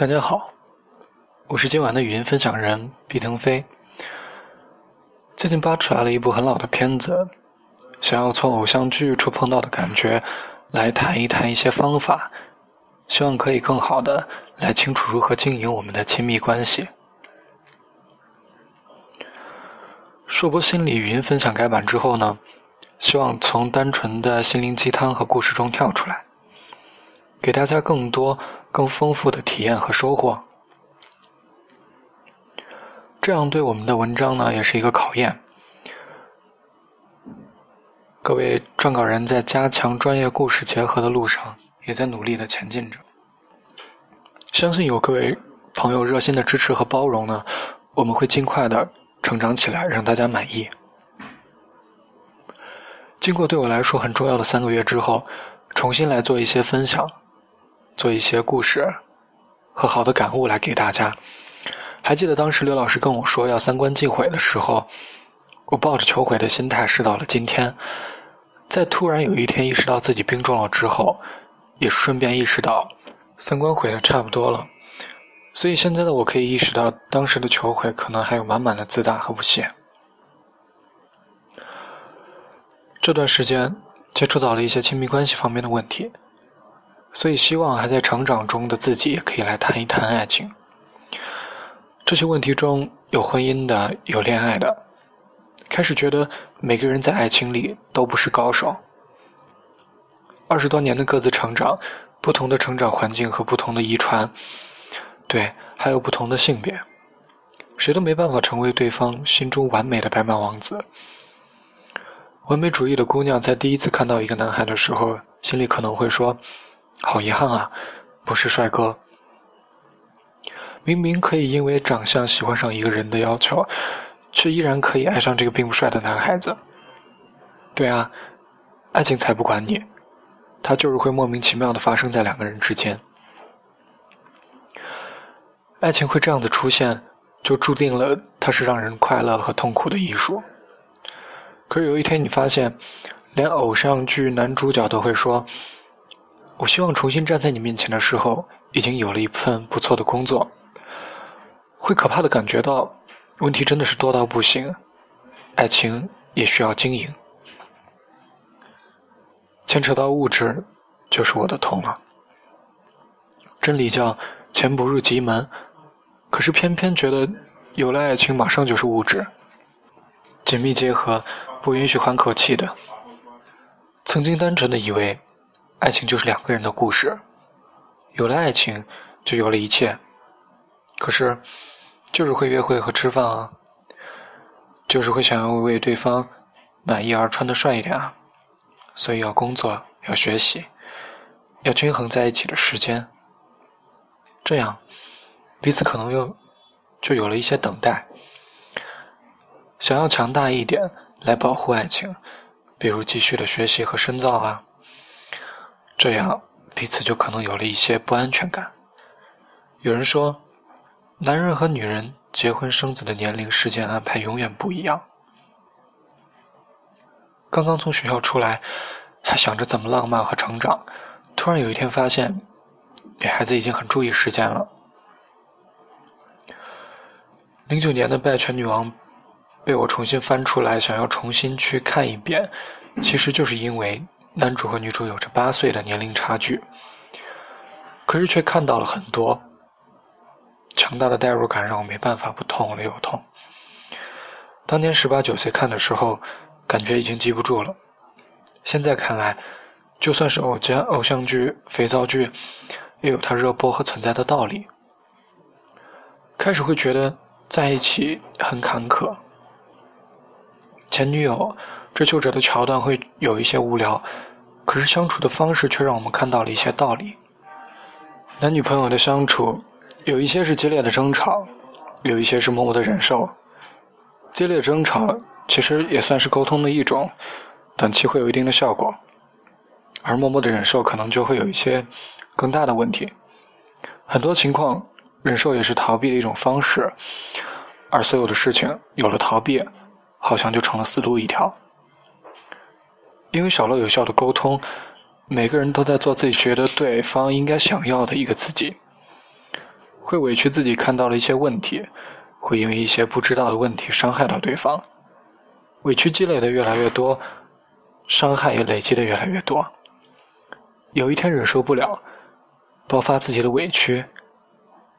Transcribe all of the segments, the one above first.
大家好，我是今晚的语音分享人毕腾飞。最近扒出来了一部很老的片子，想要从偶像剧触碰到的感觉来谈一谈一些方法，希望可以更好的来清楚如何经营我们的亲密关系。硕博心理语音分享改版之后呢，希望从单纯的心灵鸡汤和故事中跳出来。给大家更多、更丰富的体验和收获，这样对我们的文章呢也是一个考验。各位撰稿人在加强专业故事结合的路上，也在努力的前进着。相信有各位朋友热心的支持和包容呢，我们会尽快的成长起来，让大家满意。经过对我来说很重要的三个月之后，重新来做一些分享。做一些故事和好的感悟来给大家。还记得当时刘老师跟我说要三观尽毁的时候，我抱着求毁的心态试到了今天。在突然有一天意识到自己病重了之后，也顺便意识到三观毁的差不多了。所以现在的我可以意识到，当时的求毁可能还有满满的自大和不屑。这段时间接触到了一些亲密关系方面的问题。所以，希望还在成长中的自己也可以来谈一谈爱情。这些问题中有婚姻的，有恋爱的。开始觉得每个人在爱情里都不是高手。二十多年的各自成长，不同的成长环境和不同的遗传，对，还有不同的性别，谁都没办法成为对方心中完美的白马王子。完美主义的姑娘在第一次看到一个男孩的时候，心里可能会说。好遗憾啊，不是帅哥。明明可以因为长相喜欢上一个人的要求，却依然可以爱上这个并不帅的男孩子。对啊，爱情才不管你，它就是会莫名其妙的发生在两个人之间。爱情会这样的出现，就注定了它是让人快乐和痛苦的艺术。可是有一天你发现，连偶像剧男主角都会说。我希望重新站在你面前的时候，已经有了一份不错的工作。会可怕的感觉到，问题真的是多到不行。爱情也需要经营，牵扯到物质，就是我的痛了。真理叫钱不入急门，可是偏偏觉得有了爱情，马上就是物质。紧密结合，不允许缓口气的。曾经单纯的以为。爱情就是两个人的故事，有了爱情，就有了一切。可是，就是会约会和吃饭啊，就是会想要为对方满意而穿的帅一点啊，所以要工作，要学习，要均衡在一起的时间。这样，彼此可能又就有了一些等待。想要强大一点来保护爱情，比如继续的学习和深造啊。这样，彼此就可能有了一些不安全感。有人说，男人和女人结婚生子的年龄、时间安排永远不一样。刚刚从学校出来，还想着怎么浪漫和成长，突然有一天发现，女孩子已经很注意时间了。零九年的《拜权女王》被我重新翻出来，想要重新去看一遍，其实就是因为。男主和女主有着八岁的年龄差距，可是却看到了很多强大的代入感，让我没办法不痛了又痛。当年十八九岁看的时候，感觉已经记不住了。现在看来，就算是偶像偶像剧、肥皂剧，也有它热播和存在的道理。开始会觉得在一起很坎坷，前女友。追求者的桥段会有一些无聊，可是相处的方式却让我们看到了一些道理。男女朋友的相处，有一些是激烈的争吵，有一些是默默的忍受。激烈争吵其实也算是沟通的一种，短期会有一定的效果，而默默的忍受可能就会有一些更大的问题。很多情况，忍受也是逃避的一种方式，而所有的事情有了逃避，好像就成了死路一条。因为少了有效的沟通，每个人都在做自己觉得对方应该想要的一个自己。会委屈自己看到了一些问题，会因为一些不知道的问题伤害到对方，委屈积累的越来越多，伤害也累积的越来越多。有一天忍受不了，爆发自己的委屈；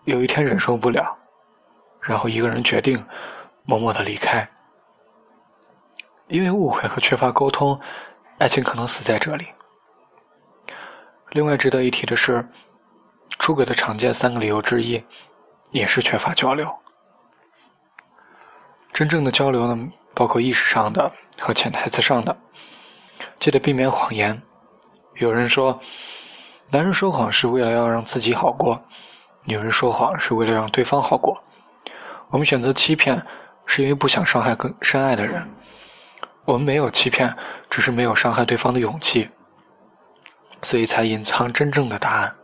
有一天忍受不了，然后一个人决定默默的离开。因为误会和缺乏沟通，爱情可能死在这里。另外值得一提的是，出轨的常见三个理由之一，也是缺乏交流。真正的交流呢，包括意识上的和潜台词上的。记得避免谎言。有人说，男人说谎是为了要让自己好过，女人说谎是为了让对方好过。我们选择欺骗，是因为不想伤害更深爱的人。我们没有欺骗，只是没有伤害对方的勇气，所以才隐藏真正的答案。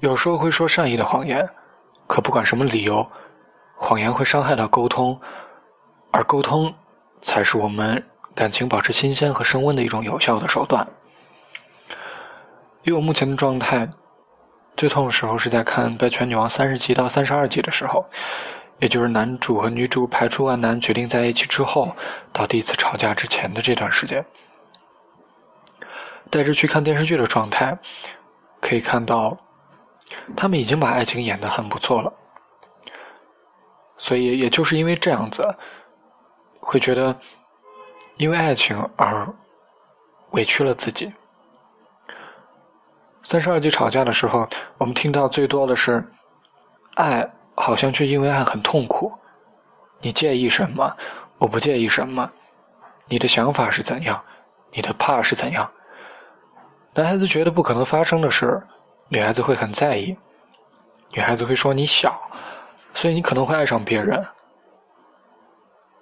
有时候会说善意的谎言，可不管什么理由，谎言会伤害到沟通，而沟通才是我们感情保持新鲜和升温的一种有效的手段。以我目前的状态，最痛的时候是在看《白泉女王》三十集到三十二集的时候。也就是男主和女主排除万难决定在一起之后，到第一次吵架之前的这段时间，带着去看电视剧的状态，可以看到，他们已经把爱情演得很不错了。所以，也就是因为这样子，会觉得因为爱情而委屈了自己。三十二集吵架的时候，我们听到最多的是爱。好像却因为爱很痛苦。你介意什么？我不介意什么。你的想法是怎样？你的怕是怎样？男孩子觉得不可能发生的事，女孩子会很在意。女孩子会说你小，所以你可能会爱上别人，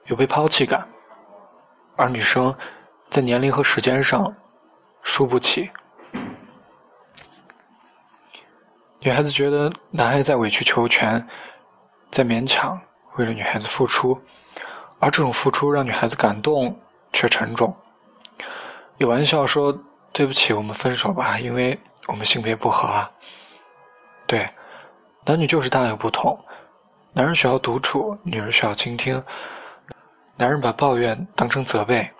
有被抛弃感。而女生在年龄和时间上输不起。女孩子觉得男孩在委曲求全，在勉强为了女孩子付出，而这种付出让女孩子感动却沉重。有玩笑说：“对不起，我们分手吧，因为我们性别不合啊。”对，男女就是大有不同。男人需要独处，女人需要倾听。男人把抱怨当成责备，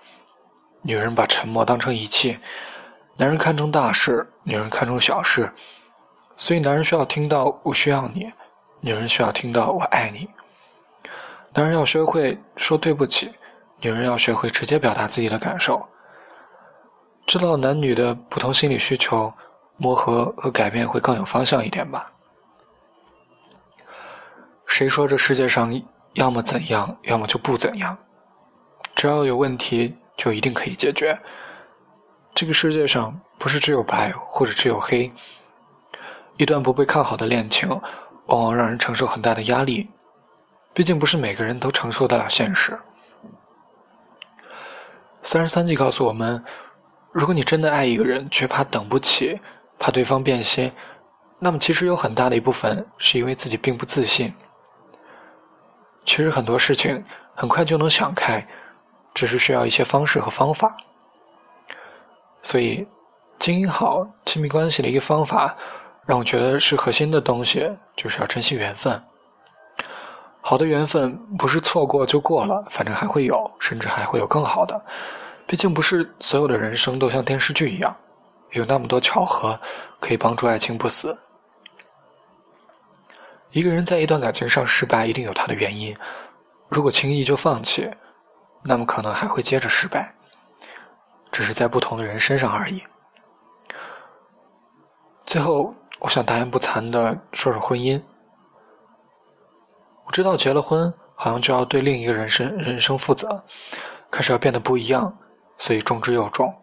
女人把沉默当成遗弃。男人看重大事，女人看重小事。所以，男人需要听到“我需要你”，女人需要听到“我爱你”。男人要学会说对不起，女人要学会直接表达自己的感受。知道男女的不同心理需求，磨合和改变会更有方向一点吧。谁说这世界上要么怎样，要么就不怎样？只要有问题，就一定可以解决。这个世界上不是只有白或者只有黑。一段不被看好的恋情，往往让人承受很大的压力。毕竟不是每个人都承受得了现实。三十三计告诉我们：如果你真的爱一个人，却怕等不起，怕对方变心，那么其实有很大的一部分是因为自己并不自信。其实很多事情很快就能想开，只是需要一些方式和方法。所以，经营好亲密关系的一个方法。让我觉得是核心的东西，就是要珍惜缘分。好的缘分不是错过就过了，反正还会有，甚至还会有更好的。毕竟不是所有的人生都像电视剧一样，有那么多巧合可以帮助爱情不死。一个人在一段感情上失败，一定有他的原因。如果轻易就放弃，那么可能还会接着失败，只是在不同的人身上而已。最后。我想大言不惭的说说婚姻。我知道结了婚，好像就要对另一个人生人生负责，开始要变得不一样，所以重之又重。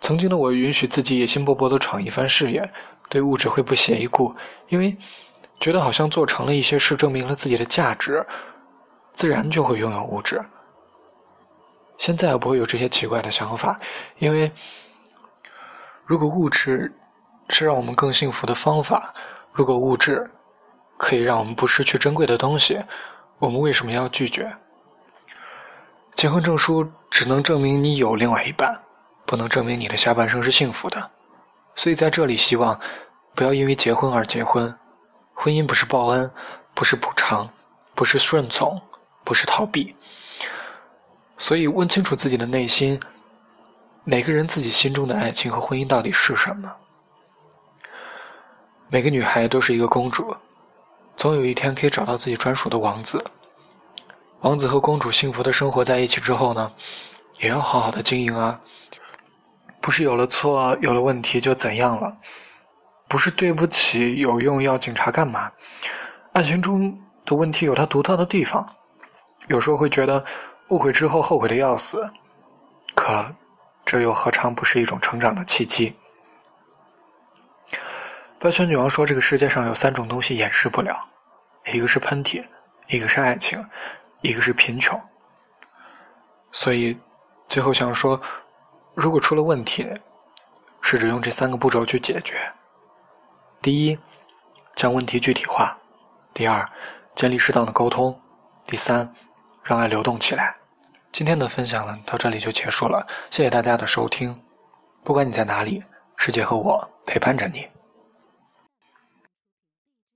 曾经的我允许自己野心勃勃的闯一番事业，对物质会不屑一顾，因为觉得好像做成了一些事，证明了自己的价值，自然就会拥有物质。现在我不会有这些奇怪的想法，因为如果物质。是让我们更幸福的方法。如果物质可以让我们不失去珍贵的东西，我们为什么要拒绝？结婚证书只能证明你有另外一半，不能证明你的下半生是幸福的。所以在这里，希望不要因为结婚而结婚，婚姻不是报恩，不是补偿，不是顺从，不是逃避。所以，问清楚自己的内心，每个人自己心中的爱情和婚姻到底是什么？每个女孩都是一个公主，总有一天可以找到自己专属的王子。王子和公主幸福的生活在一起之后呢，也要好好的经营啊。不是有了错、有了问题就怎样了？不是对不起有用要警察干嘛？爱情中的问题有它独特的地方，有时候会觉得。误会之后后悔的要死，可这又何尝不是一种成长的契机？白雪女王说：“这个世界上有三种东西掩饰不了，一个是喷嚏，一个是爱情，一个是贫穷。”所以，最后想说，如果出了问题，试着用这三个步骤去解决：第一，将问题具体化；第二，建立适当的沟通；第三，让爱流动起来。今天的分享呢，到这里就结束了。谢谢大家的收听，不管你在哪里，世界和我陪伴着你。